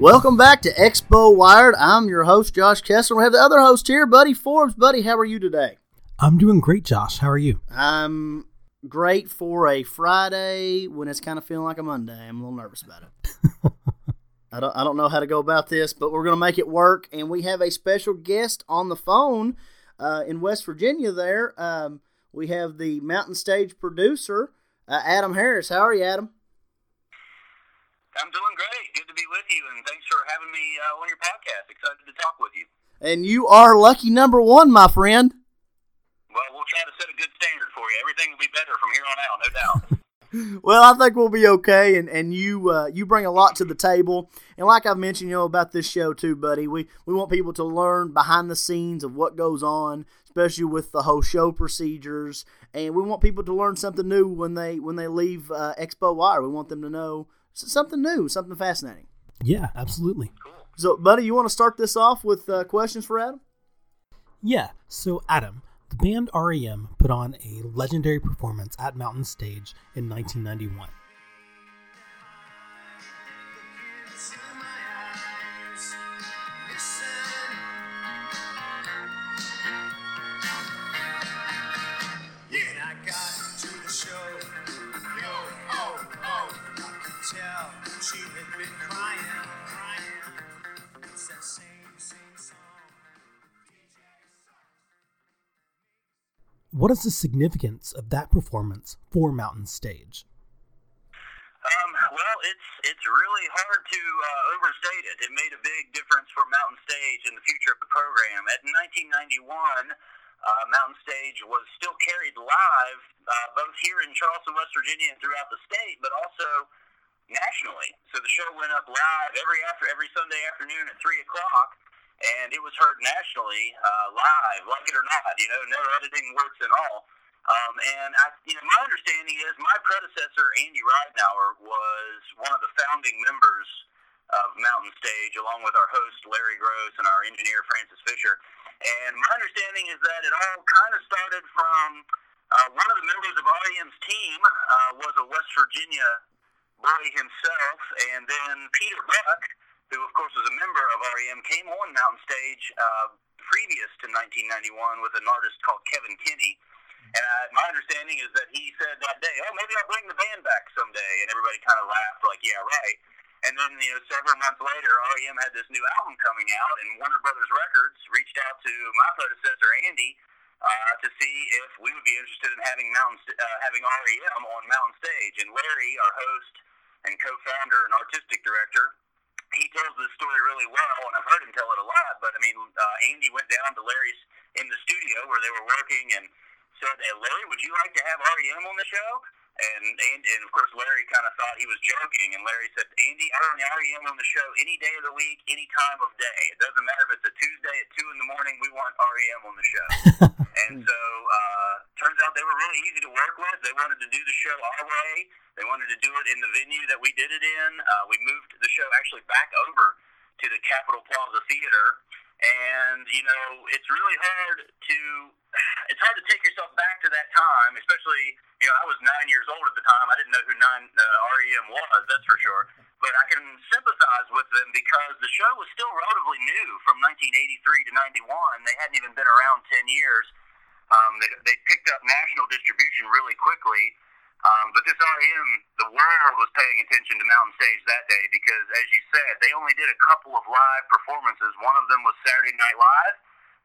Welcome back to Expo Wired. I'm your host, Josh Kessler. We have the other host here, Buddy Forbes. Buddy, how are you today? I'm doing great, Josh. How are you? I'm great for a Friday when it's kind of feeling like a Monday. I'm a little nervous about it. I don't, I don't know how to go about this, but we're going to make it work. And we have a special guest on the phone uh, in West Virginia there. Um, we have the Mountain Stage producer, uh, Adam Harris. How are you, Adam? I'm doing great. Good to be with you, and thanks for having me uh, on your podcast. Excited to talk with you. And you are lucky number one, my friend. Well, we'll try to set a good standard for you. Everything will be better from here on out, no doubt. well, I think we'll be okay, and and you uh, you bring a lot to the table. And like I've mentioned, you know about this show too, buddy. We we want people to learn behind the scenes of what goes on, especially with the whole show procedures. And we want people to learn something new when they when they leave uh, Expo Wire. We want them to know something new, something fascinating. Yeah, absolutely. Cool. So, buddy, you want to start this off with uh, questions for Adam? Yeah. So, Adam, the band REM put on a legendary performance at Mountain Stage in 1991. What is the significance of that performance for Mountain Stage? Um, well, it's it's really hard to uh, overstate it. It made a big difference for Mountain Stage in the future of the program. At 1991, uh, Mountain Stage was still carried live, uh, both here in Charleston, West Virginia, and throughout the state, but also nationally. So the show went up live every after every Sunday afternoon at three o'clock and it was heard nationally uh, live, like it or not. You know, no editing works at all. Um, and I, you know, my understanding is my predecessor Andy Ridenour was one of the founding members of Mountain Stage, along with our host Larry Groce and our engineer Francis Fisher. And my understanding is that it all kind of started from uh, one of the members of REM's team uh, was a West Virginia boy himself, and then Peter Buck who of course was a member of REM, came on Mountain Stage uh, previous to 1991 with an artist called Kevin Kinney. And uh, my understanding is that he said that day, "Oh, maybe I'll bring the band back someday," and everybody kind of laughed, like, "Yeah, right." And then, you know, several months later, REM had this new album coming out, and Warner Brothers Records reached out to my predecessor Andy uh, to see if we would be interested in having Mountain uh, having REM on Mountain Stage. And Larry, our host and co-founder and artistic director, he tells this story really well, and I've heard him tell it a lot. But I mean, uh, Andy went down to Larry's in the studio where they were working and said, hey, "Larry, would you like to have REM on the show?" And, and and of course, Larry kind of thought he was joking, and Larry said, "Andy, I want REM on the show any day of the week, any time of day. It doesn't matter if it's a Tuesday at two in the morning. We want REM on the show." and so, uh, turns out they were really easy to work with. They wanted to do the show our way. They wanted to do it in the venue that we did it in. Uh, we moved the show actually back over to the Capitol Plaza Theater. And, you know, it's really hard to, it's hard to take yourself back to that time, especially, you know, I was nine years old at the time. I didn't know who nine, uh, REM was, that's for sure. But I can sympathize with them because the show was still relatively new from 1983 to 91. They hadn't even been around 10 years. Um, they, they picked up national distribution really quickly. Um, but this REM, the world was paying attention to Mountain Stage that day because, as you said, they only did a couple of live performances. One of them was Saturday Night Live,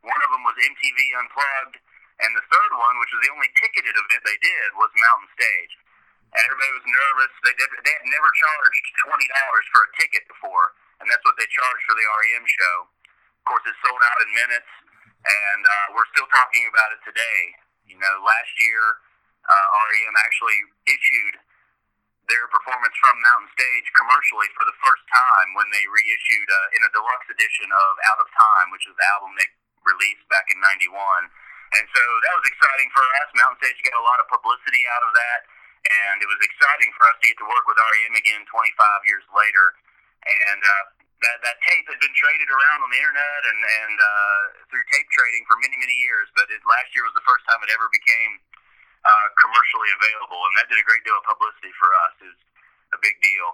one of them was MTV Unplugged, and the third one, which was the only ticketed event they did, was Mountain Stage. And everybody was nervous. They did, they had never charged twenty dollars for a ticket before, and that's what they charged for the REM show. Of course, it sold out in minutes, and uh, we're still talking about it today. You know, last year uh, REM actually issued their performance from Mountain Stage commercially for the first time when they reissued uh, in a deluxe edition of Out of Time, which is the album they released back in '91. And so that was exciting for us. Mountain Stage got a lot of publicity out of that, and it was exciting for us to get to work with REM again 25 years later. And uh, that that tape had been traded around on the internet and and uh, through tape trading for many many years, but it, last year was the first time it ever became uh, commercially available, and that did a great deal of publicity for us. Is a big deal.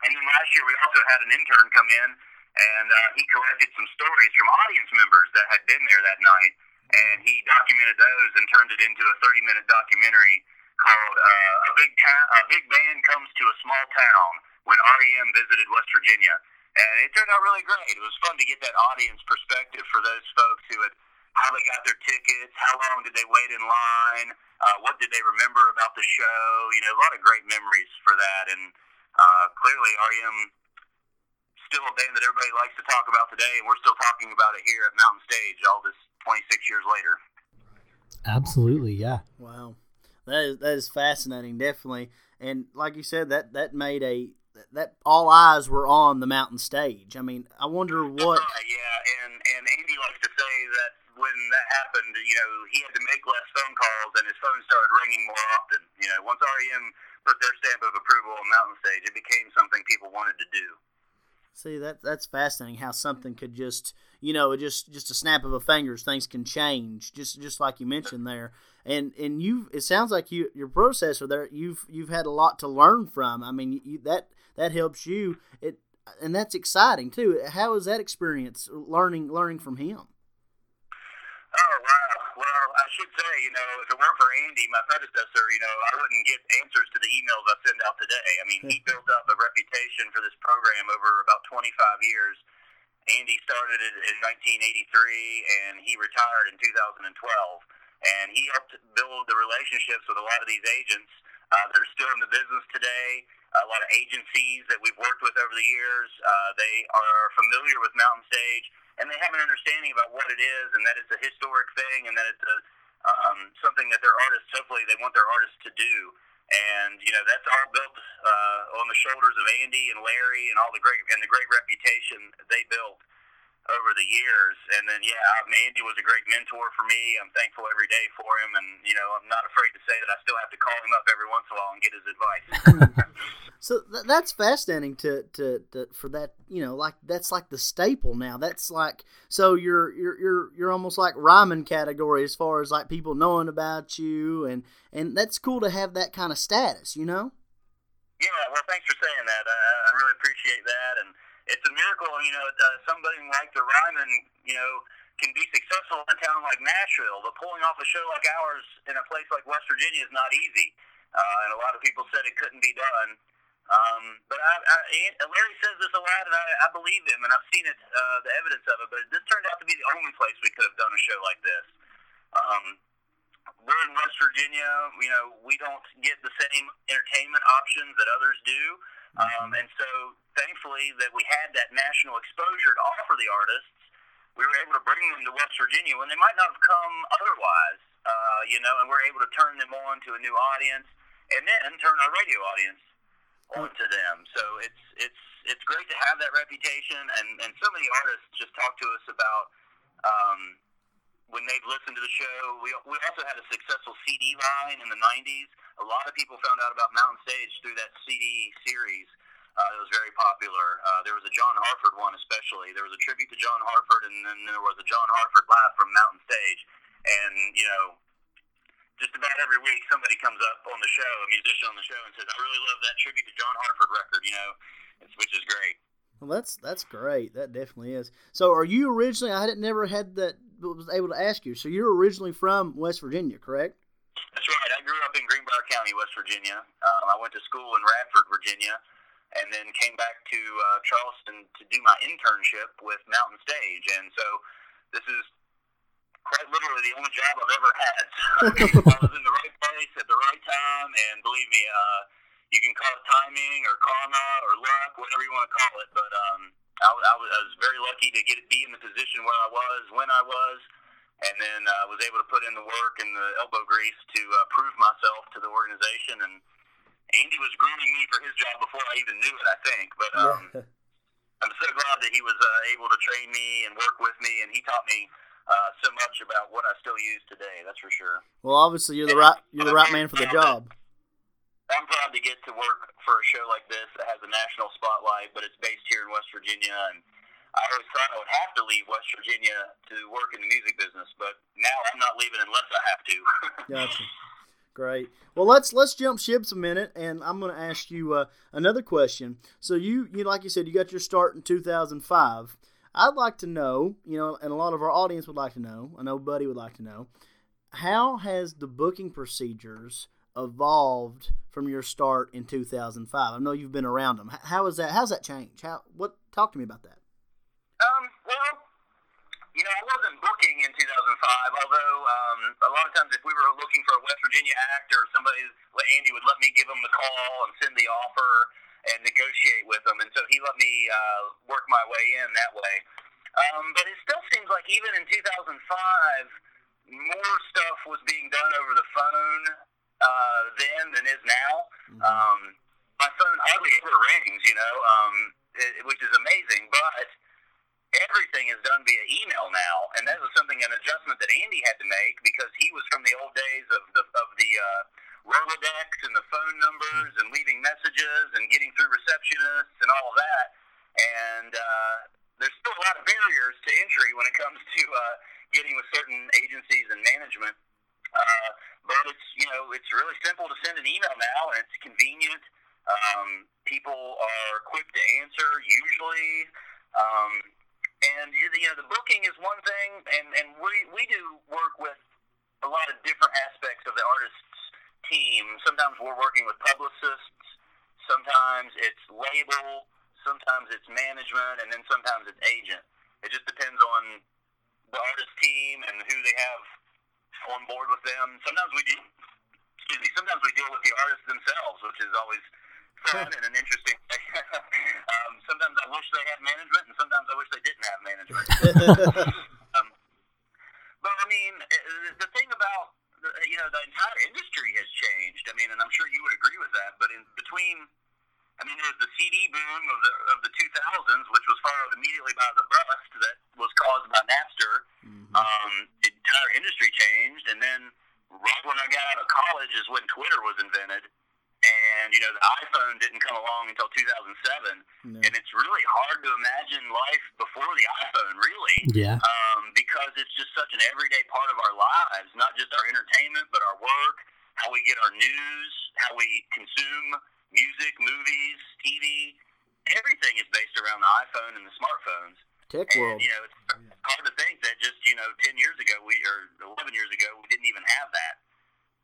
And then last year we also had an intern come in, and uh, he collected some stories from audience members that had been there that night, and he documented those and turned it into a 30-minute documentary called uh, "A Big Ta- A Big Band Comes to a Small Town" when REM visited West Virginia, and it turned out really great. It was fun to get that audience perspective for those folks who had how they got their tickets, how long did they wait in line, uh, what did they remember about the show. You know, a lot of great memories for that, and uh, clearly REM still a band that everybody likes to talk about today, and we're still talking about it here at Mountain Stage all this 26 years later. Absolutely, yeah. Wow, that is that is fascinating, definitely. And like you said, that that made a that all eyes were on the mountain stage. I mean, I wonder uh, what. Right, yeah, and and Andy likes to say that when that happened, you know, he had to make less phone calls, and his phone started ringing more often. You know, once REM put their stamp of approval on Mountain Stage, it became something people wanted to do. See that that's fascinating how something could just you know just just a snap of a fingers things can change just just like you mentioned there and and you it sounds like you your processor there you've you've had a lot to learn from I mean you, that that helps you it and that's exciting too how was that experience learning learning from him Oh wow! Well, I should say, you know, if it weren't for Andy, my predecessor, you know, I wouldn't get answers to the emails I send out today. I mean, he built up a reputation for this program over about 25 years. Andy started it in 1983, and he retired in 2012. And he helped build the relationships with a lot of these agents uh, that are still in the business today. A lot of agencies that we've worked with over the years. Uh, they are familiar with Mountain Stage and they have an understanding about what it is and that it's a historic thing and that it's a um, something that their artists hopefully they want their artists to do and you know that's all built uh, on the shoulders of Andy and Larry and all the great and the great reputation they built over the years and then yeah I mean, Andy was a great mentor for me I'm thankful every day for him and you know I'm not afraid to say that I still have to call him up every once in a while and get his advice So th- that's fascinating to, to, to for that you know like that's like the staple now. That's like so you're you're you're you're almost like Ryman category as far as like people knowing about you and and that's cool to have that kind of status, you know. Yeah, well, thanks for saying that. I, I really appreciate that, and it's a miracle. You know, uh, somebody like the Ryman, you know, can be successful in a town like Nashville, but pulling off a show like ours in a place like West Virginia is not easy. Uh, and a lot of people said it couldn't be done. Um, but I, I, Larry says this a lot, and I, I believe him, and I've seen it, uh, the evidence of it. But this turned out to be the only place we could have done a show like this. Um, we're in West Virginia. You know, we don't get the same entertainment options that others do, um, and so thankfully that we had that national exposure to offer the artists. We were able to bring them to West Virginia when they might not have come otherwise. Uh, you know, and we're able to turn them on to a new audience, and then turn our radio audience onto them. So it's it's it's great to have that reputation, and and so many artists just talk to us about um, when they've listened to the show. We we also had a successful CD line in the '90s. A lot of people found out about Mountain Stage through that CD series. Uh, it was very popular. Uh, there was a John Hartford one, especially. There was a tribute to John Hartford, and then there was a John Hartford live from Mountain Stage. And you know, just about every week somebody comes up on the show, a musician on the show, and says, "I really love that tribute to John Hartford record," you know, which is great. Well, that's that's great. That definitely is. So, are you originally? I had never had that. Was able to ask you. So, you're originally from West Virginia, correct? That's right. I grew up in Greenbrier County, West Virginia. Um, I went to school in Radford, Virginia, and then came back to uh, Charleston to do my internship with Mountain Stage. And so, this is quite literally the only job I've ever had. I was in the right place at the right time, and believe me, uh, you can call it timing or karma or luck, whatever you want to call it. But um, I, I, was, I was very lucky to get be in the position where I was when I was, and then uh, was able to put in the work and the elbow grease to uh, prove myself to the organization. And Andy was grooming me for his job before I even knew it, I think. But um, I'm so glad that he was uh, able to train me and work with me, and he taught me uh, so much about what I still use today. That's for sure. Well, obviously you're the right you're the right man for the job. I'm proud to get to work for a show like this that has a national spotlight, but it's based here in West Virginia. And I was I would have to leave West Virginia to work in the music business, but now I'm not leaving unless I have to. gotcha. Great. Well, let's let's jump ships a minute, and I'm going to ask you uh, another question. So you you like you said you got your start in 2005. I'd like to know, you know, and a lot of our audience would like to know. I know Buddy would like to know. How has the booking procedures evolved from your start in 2005? I know you've been around them. How is that? How's that changed? How? What? Talk to me about that. You know, I wasn't booking in 2005, although um, a lot of times if we were looking for a West Virginia actor, somebody, Andy would let me give them the call and send the offer and negotiate with them, and so he let me uh, work my way in that way. Um, but it still seems like even in 2005, more stuff was being done over the phone uh, then than is now. Mm-hmm. Um, my phone hardly ever rings, you know, um, it, which is amazing, but everything is done via email now, and that was something an adjustment that Andy had to make because he was from the old days of the of the uh, Rolodex and the phone numbers and leaving messages and getting through receptionists and all of that. And uh, there's still a lot of barriers to entry when it comes to uh, getting with certain agencies and management. Uh, but it's you know it's really simple to send an email now, and it's convenient. Um, people are quick to answer usually. Um, and you know the booking is one thing, and and we we do work with a lot of different aspects of the artist's team. Sometimes we're working with publicists, sometimes it's label, sometimes it's management, and then sometimes it's agent. It just depends on the artist team and who they have on board with them. Sometimes we do. Excuse me. Sometimes we deal with the artists themselves, which is always fun and an interesting thing. um, sometimes I wish they had management, and sometimes I wish they didn't have management. um, but I mean, the thing about you know the entire industry has changed. I mean, and I'm sure you would agree with that. But in between, I mean, there's the CD boom of the of the 2000s, which was followed immediately by the bust that was caused by Napster. Mm-hmm. Um, the entire industry changed, and then right when I got out of college is when Twitter was invented and you know the iPhone didn't come along until 2007, no. and it's really hard to imagine life before the iPhone, really. Yeah. Um, because it's just such an everyday part of our lives, not just our entertainment, but our work, how we get our news, how we consume music, movies, TV. Everything is based around the iPhone and the smartphones. Tech and, world. You know, it's hard to think that just you know 10 years ago we or 11 years ago we didn't even have that.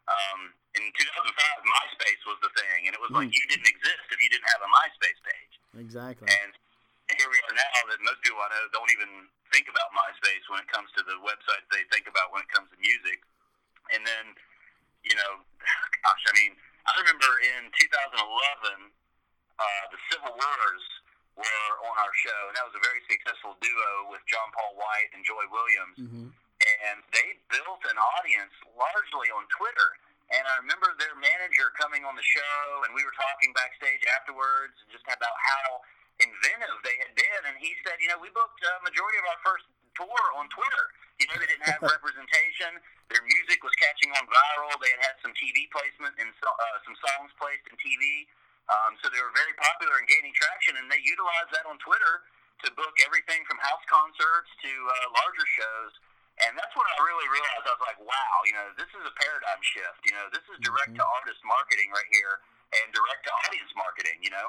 Um, in 2005, MySpace was the thing, and it was mm. like you didn't exist if you didn't have a MySpace page. Exactly. And here we are now that most people I know don't even think about MySpace when it comes to the websites they think about when it comes to music. And then, you know, gosh, I mean, I remember in 2011, uh, the Civil Wars were on our show, and that was a very successful duo with John Paul White and Joy Williams. Mm-hmm and they built an audience largely on Twitter. And I remember their manager coming on the show, and we were talking backstage afterwards, just about how inventive they had been. And he said, you know, we booked a majority of our first tour on Twitter. You know, they didn't have representation. Their music was catching on viral. They had had some TV placement and uh, some songs placed in TV. Um, so they were very popular and gaining traction, and they utilized that on Twitter to book everything from house concerts to uh, larger shows. And that's when I really realized I was like, wow, you know, this is a paradigm shift. You know, this is direct to mm-hmm. artist marketing right here and direct to audience marketing, you know.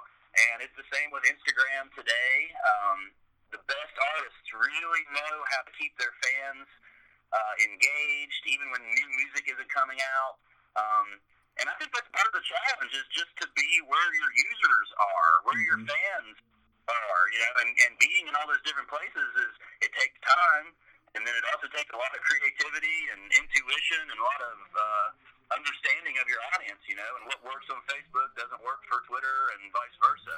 And it's the same with Instagram today. Um, the best artists really know how to keep their fans uh, engaged, even when new music isn't coming out. Um, and I think that's part of the challenge is just to be where your users are, where mm-hmm. your fans are, you know, and, and being in all those different places is it takes time and then it also takes a lot of creativity and intuition and a lot of uh, understanding of your audience, you know, and what works on Facebook doesn't work for Twitter and vice versa.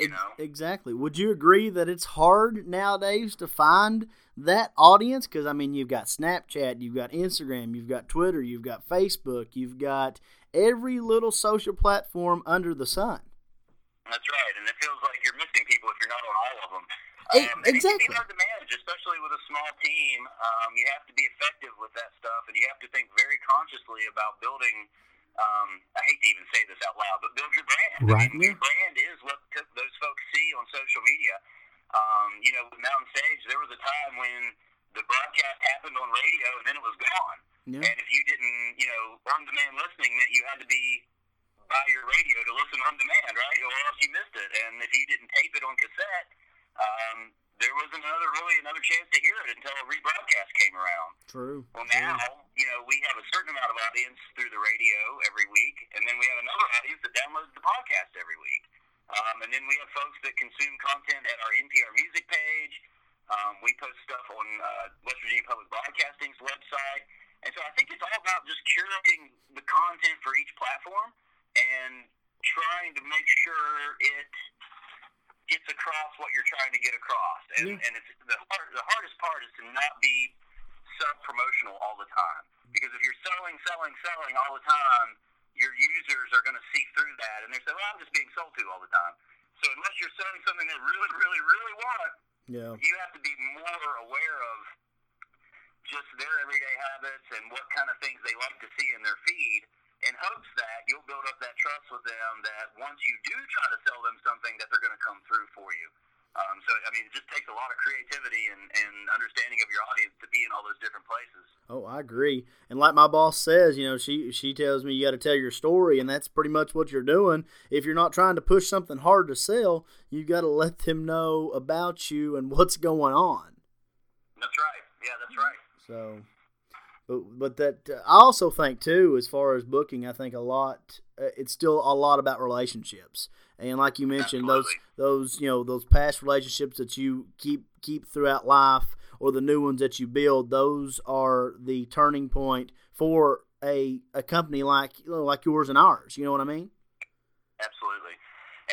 You know? Exactly. Would you agree that it's hard nowadays to find that audience? Because I mean, you've got Snapchat, you've got Instagram, you've got Twitter, you've got Facebook, you've got every little social platform under the sun. That's right, and it feels like you're missing people if you're not on all of them. Um, exactly. It's hard to manage, especially with a small team. Um, you have to be effective with that stuff, and you have to think very consciously about building. Um, I hate to even say this out loud, but build your brand. Right. I mean, your brand is what those folks see on social media. Um, you know, with Mountain Stage, there was a time when the broadcast happened on radio, and then it was gone. Yeah. And if you didn't, you know, on demand listening meant you had to be by your radio to listen on demand, right? Or else you missed it. And if you didn't tape it on cassette, um, there wasn't another really another chance to hear it until a rebroadcast came around. True. Well, True. now you know we have a certain amount of audience through the radio every week, and then we have another audience that downloads the podcast every week. Um, and then we have folks that consume content at our NPR Music page. Um, we post stuff on uh, West Virginia Public Broadcasting's website, and so I think it's all about just curating the content for each platform and trying to make sure it gets across what you're trying to get across. And, Yeah. and it's the hard, the hardest part is to not be sub promotional all the time. Because if you're selling, selling, selling all the time, your users are going to see through that and they say, "Well, I'm just being sold to all the time." So unless you're selling something they really, really, really want, Yeah. you have to be more aware of just their everyday habits and what kind of things they like to see in their feed in hopes that you'll build up that trust with them that once you do try to sell them something that they're going to come through for you. Um, so, I mean, it just takes a lot of creativity and, and understanding of your audience to be in all those different places. Oh, I agree. And like my boss says, you know, she she tells me you got to tell your story, and that's pretty much what you're doing. If you're not trying to push something hard to sell, you got to let them know about you and what's going on. That's right. Yeah, that's right. So, but but that uh, I also think too, as far as booking, I think a lot. Uh, it's still a lot about relationships, and like you mentioned, those those you know those past relationships that you keep keep throughout life, or the new ones that you build. Those are the turning point for a a company like you know, like yours and ours. You know what I mean? Absolutely.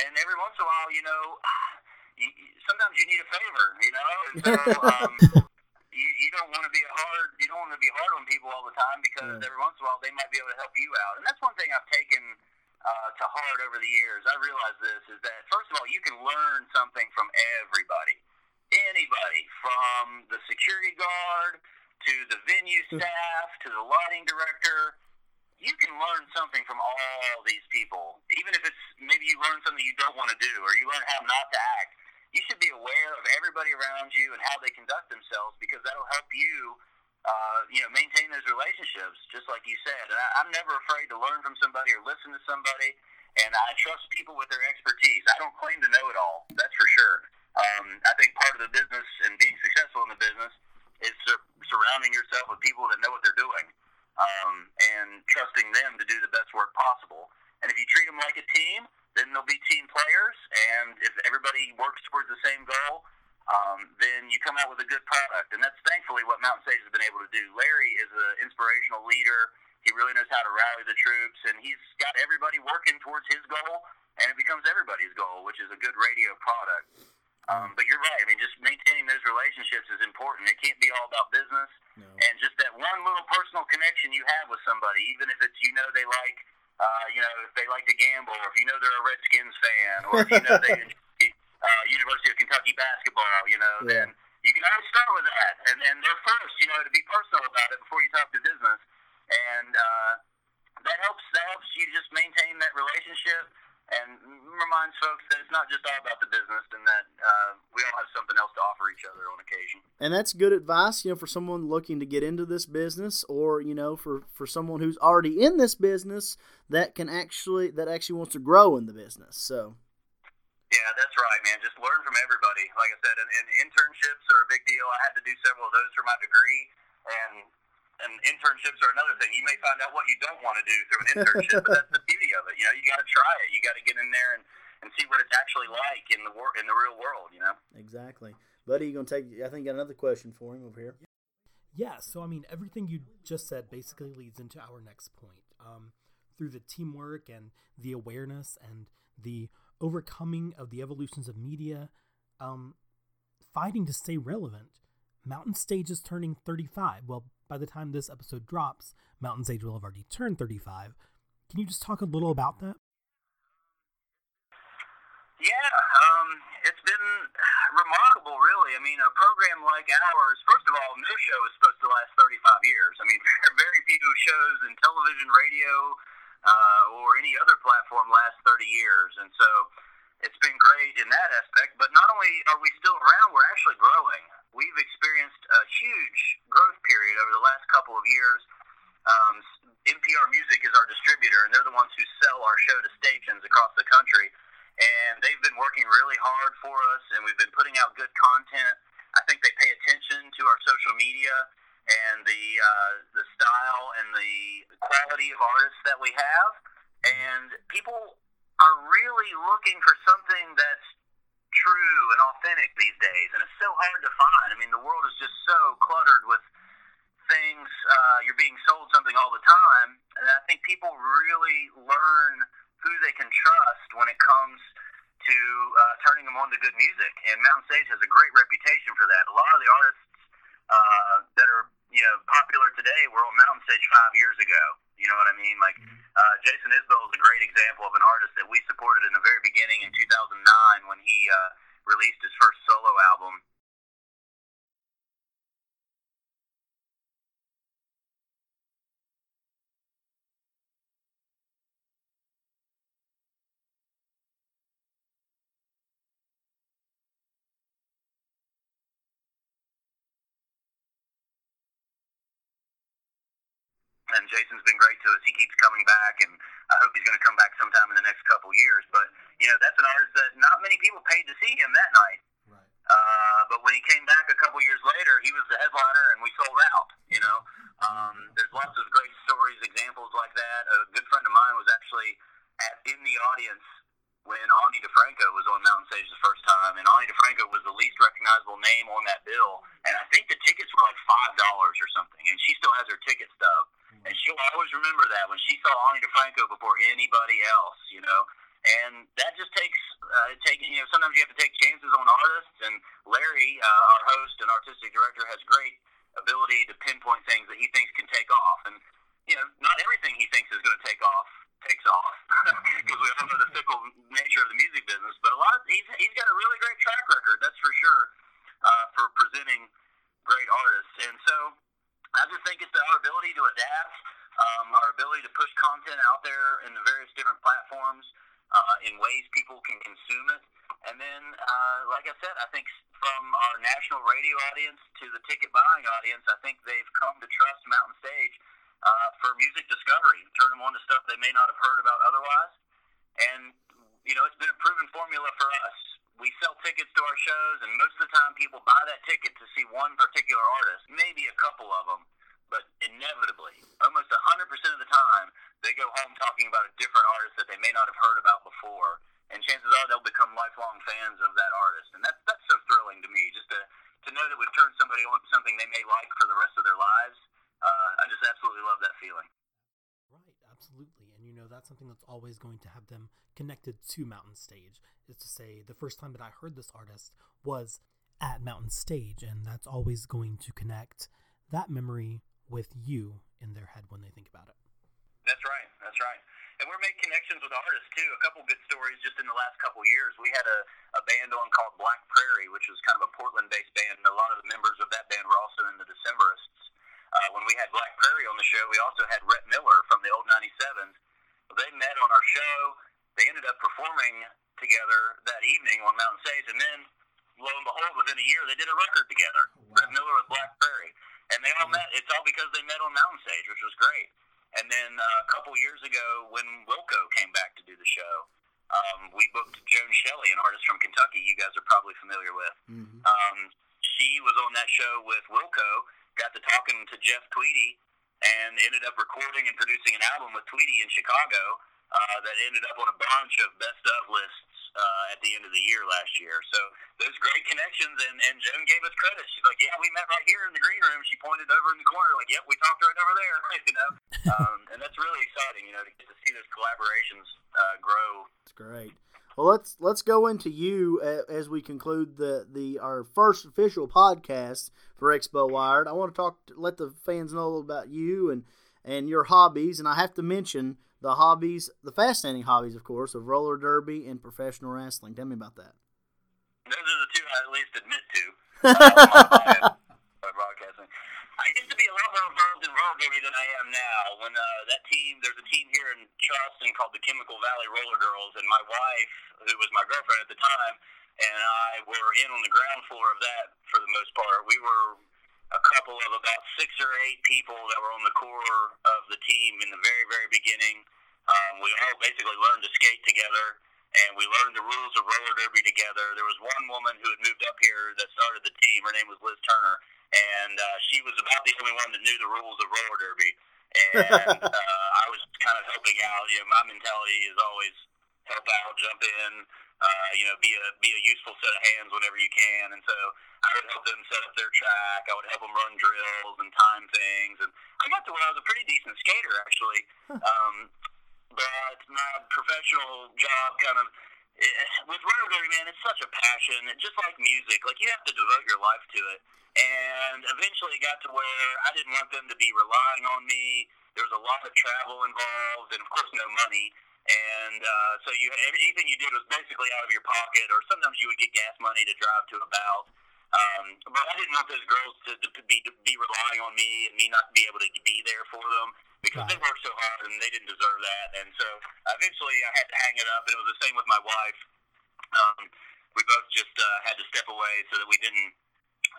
And every once in a while, you know, you- sometimes you need a favor, you know. So um, you, you don't want to be hard you don't want to be hard on people all the time because Yeah. every once in a while they might be able to help you out. And that's one thing I've taken uh, to heart over the years. I realize this is that first of all, you can learn something from everybody, anybody from the security guard to the venue staff to the lighting director you can learn something from all these people, even if it's maybe you learn something you don't want to do or you learn how not to act. You should be aware of everybody around you and how they conduct themselves because that'll help you, uh, you know, maintain those relationships, just like you said. And I, I'm never afraid to learn from somebody or listen to somebody, and I trust people with their expertise. I don't claim to know it all, that's for sure. Um, I think part of the business and being successful in the business is sur- surrounding yourself with people that know what they're doing um, and trusting them to do the best work possible. And if you treat them like a team, then they'll be team players. And if everybody works towards the same goal, um, then you come out with a good product. And that's thankfully what Mountain Stage has been able to do. Larry is an inspirational leader. He really knows how to rally the troops, and he's got everybody working towards his goal, and it becomes everybody's goal, which is a good radio product. Um, but you're right. I mean, just maintaining those relationships is important. It can't be all about business No. and just that one little personal connection you have with somebody, even if it's you know they like, uh, you know, if they like to gamble, or if you know they're a Redskins fan, or if you know they enjoy uh, University of Kentucky basketball, you know, Yeah. then you can always start with that, and and they're first, you know, to be personal about it before you talk to business, and uh, that helps. That helps you just maintain that relationship. And reminds folks that it's not just all about the business, and that uh, we all have something else to offer each other on occasion. and that's good advice you know for someone looking to get into this business or you know for for someone who's already in this business that can actually that actually wants to grow in the business so Yeah, that's right, man. Just learn from everybody. Like I said, and, and internships are a big deal. I had to do several of those for my degree, and and internships are another thing. You may find out what you don't want to do through an internship, but that's the beauty of it. You know, you got to try it. You got to get in there and, and see what it's actually like in the wor- in the real world. You know. exactly buddy you gonna take i think you got another question for him over here Yeah, so I mean, everything you just said basically leads into our next point. Um, through the teamwork and the awareness and the overcoming of the evolutions of media, um, fighting to stay relevant. Mountain Stage is turning 35. Well, by the time this episode drops, Mountain Stage will have already turned 35. Can you just talk a little about that? Yeah, um, it's been remarkable, really. I mean, a program like ours, first of all, no show is supposed to last 35 years. I mean, very few shows in television, radio, uh, or any other platform last 30 years. And so it's been great in that aspect. But not only are we still around, we're actually growing. We've experienced a huge growth period over the last couple of years. Um, NPR Music is our distributor, and they're the ones who sell our show to stations across the country. And they've been working really hard for us, and we've been putting out good content. I think they pay attention to our social media and the uh, the style and the quality of artists that we have. And people are really looking for something that's true and authentic these days, and it's so hard to find. I mean, the world is just so cluttered with things. Uh, you're being sold something all the time, and I think people really learn who they can trust when it comes to uh, turning them on to good music. And Mountain Stage has a great reputation for that. A lot of the artists uh, that are you know popular today were on Mountain Stage five years ago. You know what I mean? Like uh, Jason Isbell is a great example of an artist that we supported in the very beginning in 2009 when he uh, released his first solo album. And Jason's been great to us. He keeps coming back, and I hope he's going to come back sometime in the next couple years. But you know, that's an artist that not many people paid to see him that night. Right. Uh, but when he came back a couple years later, he was the headliner, and we sold out. You know, um, there's lots of great stories, examples like that. A good friend of mine was actually at, in the audience when Ani DiFranco was on Mountain Stage the first time, and Ani DiFranco was the least recognizable name on that bill, and I think the tickets were like five dollars or something, and she still has her ticket stub, and she'll always remember that when she saw Ani DiFranco before anybody else, you know, and that just takes uh, taking, you know, sometimes you have to take chances on artists, and Larry, uh, our host and artistic director, has great ability to pinpoint things that he thinks can take off, and you know, not everything he thinks is going to take off takes off because we all know the fickle nature of the music business. But a lot, of, he's he's got a really great track record, that's for sure, uh, for presenting great artists. And so, I just think it's our ability to adapt, um, our ability to push content out there in the various different platforms uh, in ways people can consume it. And then, uh, like I said, I think from our national radio audience to the ticket buying audience, I think they've come to trust Mountain Stage uh, for music discovery, turn them on to stuff they may not have heard about otherwise. And, you know, it's been a proven formula for us. We sell tickets to our shows, and most of the time people buy that ticket to see one particular artist, maybe a couple of them, but inevitably, almost 100% of the time, they go home talking about a different artist that they may not have heard about before. And chances are they'll become lifelong fans of that artist. And that's, that's to me, just to, to know that we've turned somebody on to something they may like for the rest of their lives uh, I just absolutely love that feeling. Right, absolutely. And you know, that's something that's always going to have them connected to Mountain Stage. Is to say, the first time that I heard this artist was at Mountain Stage, and that's always going to connect that memory with you in their head when they think about it. That's right. That's right. And we're making connections with artists too. A couple good stories just in the last couple years. We had a, a band on called Black Prairie, which was kind of a Portland-based band, and a lot of the members of that band were also in the Decemberists. Uh, when we had Black Prairie on the show, we also had Rhett Miller from the old 97s. They met on our show. They ended up performing together that evening on Mountain Stage, and then lo and behold, within a year, they did a record together. Wow. Rhett Miller with Black Prairie, and they all met. It's all because they met on Mountain Stage, which was great. And then uh, a couple years ago, when Wilco came back to do the show, um, we booked Joan Shelley, an artist from Kentucky. You guys are probably familiar with. Mm-hmm. Um, she was on that show with Wilco. Got to talking to Jeff Tweedy, and ended up recording and producing an album with Tweedy in Chicago uh, that ended up on a bunch of best of lists uh, at the end of the year last year. So those great connections, and, and Joan gave us credit. She's like, "Yeah, we met right here in the green room." She pointed over in the corner, like, "Yep, we talked right over there." you know, um, and that's really exciting. You know, to to see those collaborations uh, grow. It's great. Well, let's let's go into you as we conclude the the our first official podcast for Expo Wired. I want to talk, let the fans know about you and and your hobbies, and I have to mention the hobbies, the fascinating hobbies, of course, of roller derby and professional wrestling. Tell me about that. Those are the two I at least admit to. Uh, broadcasting. I used to be a lot more involved in roller derby than I am now. When uh, that team, there's a team here in Charleston called the Chemical Valley Roller Girls, and my wife, who was my girlfriend at the time, and I were in on the ground floor of that for the most part. We were a couple of about six or eight people that were on the core of the team in the very, very beginning. Um, we all basically learned to skate together, and we learned the rules of roller derby together. There was one woman who had moved up here that started the team. Her name was Liz Turner, and uh, she was about the only one that knew the rules of roller derby. And uh, I was kind of helping out. You know, my mentality is always help out, jump in, uh, you know, be a be a useful set of hands whenever you can. And so I would help them set up their track. I would help them run drills and time things. And I got to where I was a pretty decent skater actually. Um, but my professional job kind of eh, with derby, man, it's such a passion. It's just like music. Like you have to devote your life to it. And eventually, it got to where I didn't want them to be relying on me. There was a lot of travel involved, and of course, no money. And uh, so you anything you did was basically out of your pocket, or sometimes you would get gas money to drive to a bout. Um, but I didn't want those girls to, to be to be relying on me and me not be able to be there for them because right. they worked so hard and they didn't deserve that. And so eventually I had to hang it up. And it was the same with my wife. Um, we both just uh, had to step away so that we didn't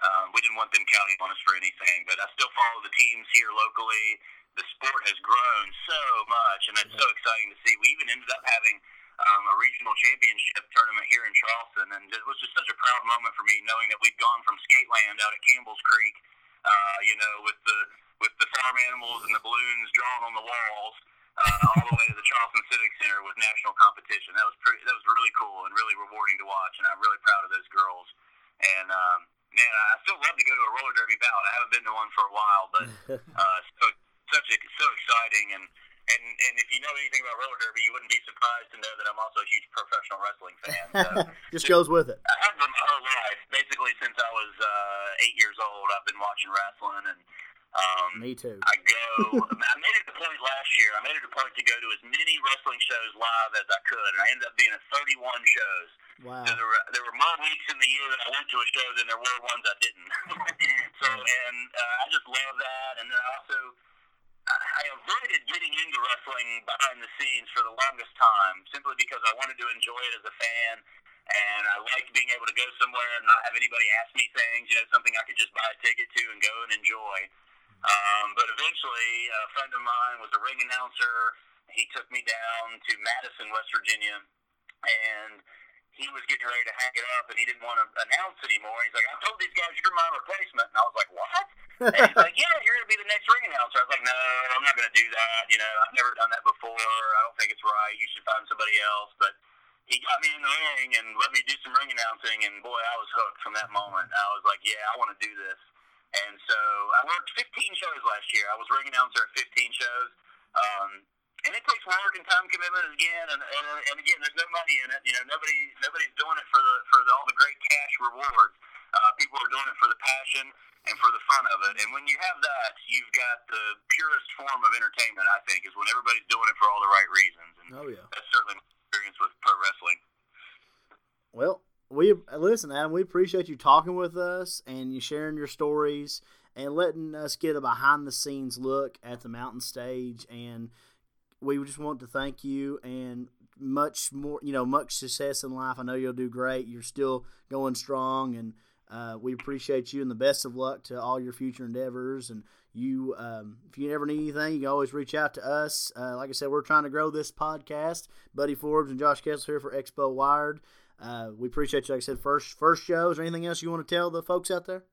um, we didn't want them counting on us for anything. But I still follow the teams here locally. The sport has grown so much, and it's so exciting to see. We even ended up having um, a regional championship tournament here in Charleston, and it was just such a proud moment for me knowing that we'd gone from Skateland out at Campbell's Creek, uh, you know, with the with the farm animals and the balloons drawn on the walls, uh, all the way to the Charleston Civic Center with national competition. That was pretty. That was really cool and really rewarding to watch, and I'm really proud of those girls. And um, man, I still love to go to a roller derby bout. I haven't been to one for a while, but uh, so such a, so exciting and. And, and if you know anything about roller derby, you wouldn't be surprised to know that I'm also a huge professional wrestling fan. So Just goes with it. I have been my whole life, basically since I was uh, eight years old. I've been watching wrestling, and um, Me too. I go. I made it a point last year. I made it a point to go to as many wrestling shows live as I could, and I ended up being at 31 shows. Wow. So there were there were more weeks in the year that I went to a show than there were ones I didn't. so and uh, I just love that, and then I also I avoided getting into wrestling behind the scenes for the longest time, simply because I wanted to enjoy it as a fan, and I liked being able to go somewhere and not have anybody ask me things. You know, something I could just buy a ticket to and go and enjoy. Um, but eventually, a friend of mine was a ring announcer. He took me down to Madison, West Virginia, and he was getting ready to hang it up, and he didn't want to announce anymore. He's like, "I told these guys you're my replacement," and I was like, "What?" and he's like, "Yeah, you're gonna be the next ring announcer." I was like, "No, I'm not gonna do that. You know, I've never done that before. I don't think it's right. You should find somebody else." But he got me in the ring and let me do some ring announcing, and boy, I was hooked from that moment. I was like, "Yeah, I want to do this." And so I worked 15 shows last year. I was ring announcer at 15 shows. Um, and work and time commitment again, and, and, and again, there's no money in it. You know, nobody nobody's doing it for the for the, all the great cash rewards. Uh, people are doing it for the passion and for the fun of it. And when you have that, you've got the purest form of entertainment. I think is when everybody's doing it for all the right reasons. And oh yeah, that's certainly my experience with pro wrestling. Well, we listen, Adam. We appreciate you talking with us and you sharing your stories and letting us get a behind the scenes look at the mountain stage and we just want to thank you and much more, you know, much success in life. I know you'll do great. You're still going strong, and uh, we appreciate you and the best of luck to all your future endeavors. And you, um, if you ever need anything, you can always reach out to us. Uh, like I said, we're trying to grow this podcast. Buddy Forbes and Josh Kessler here for Expo Wired. Uh, we appreciate you. Like I said, first first shows. Or anything else you want to tell the folks out there?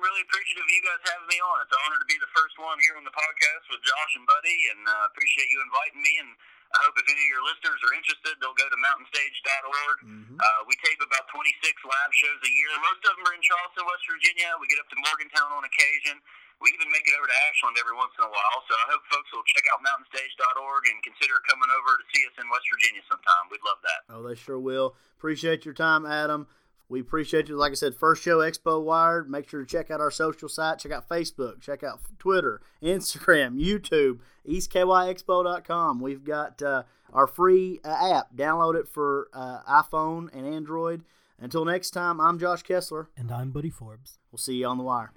No, no, man. I'm really appreciative of you guys having me on. It's an honor to be the first one here on the podcast with Josh and Buddy, and uh, appreciate you inviting me. And I hope if any of your listeners are interested, they'll go to mountainstage.org. Mm-hmm. Uh, we tape about 26 live shows a year. Most of them are in Charleston, West Virginia. We get up to Morgantown on occasion. We even make it over to Ashland every once in a while. So I hope folks will check out mountainstage.org and consider coming over to see us in West Virginia sometime. We'd love that. Oh, they sure will. Appreciate your time, Adam. We appreciate you. Like I said, first show Expo Wired. Make sure to check out our social site. Check out Facebook. Check out Twitter, Instagram, YouTube, EastKYExpo.com. We've got uh, our free uh, app. Download it for uh, iPhone and Android. Until next time, I'm Josh Kessler. And I'm Buddy Forbes. We'll see you on the wire.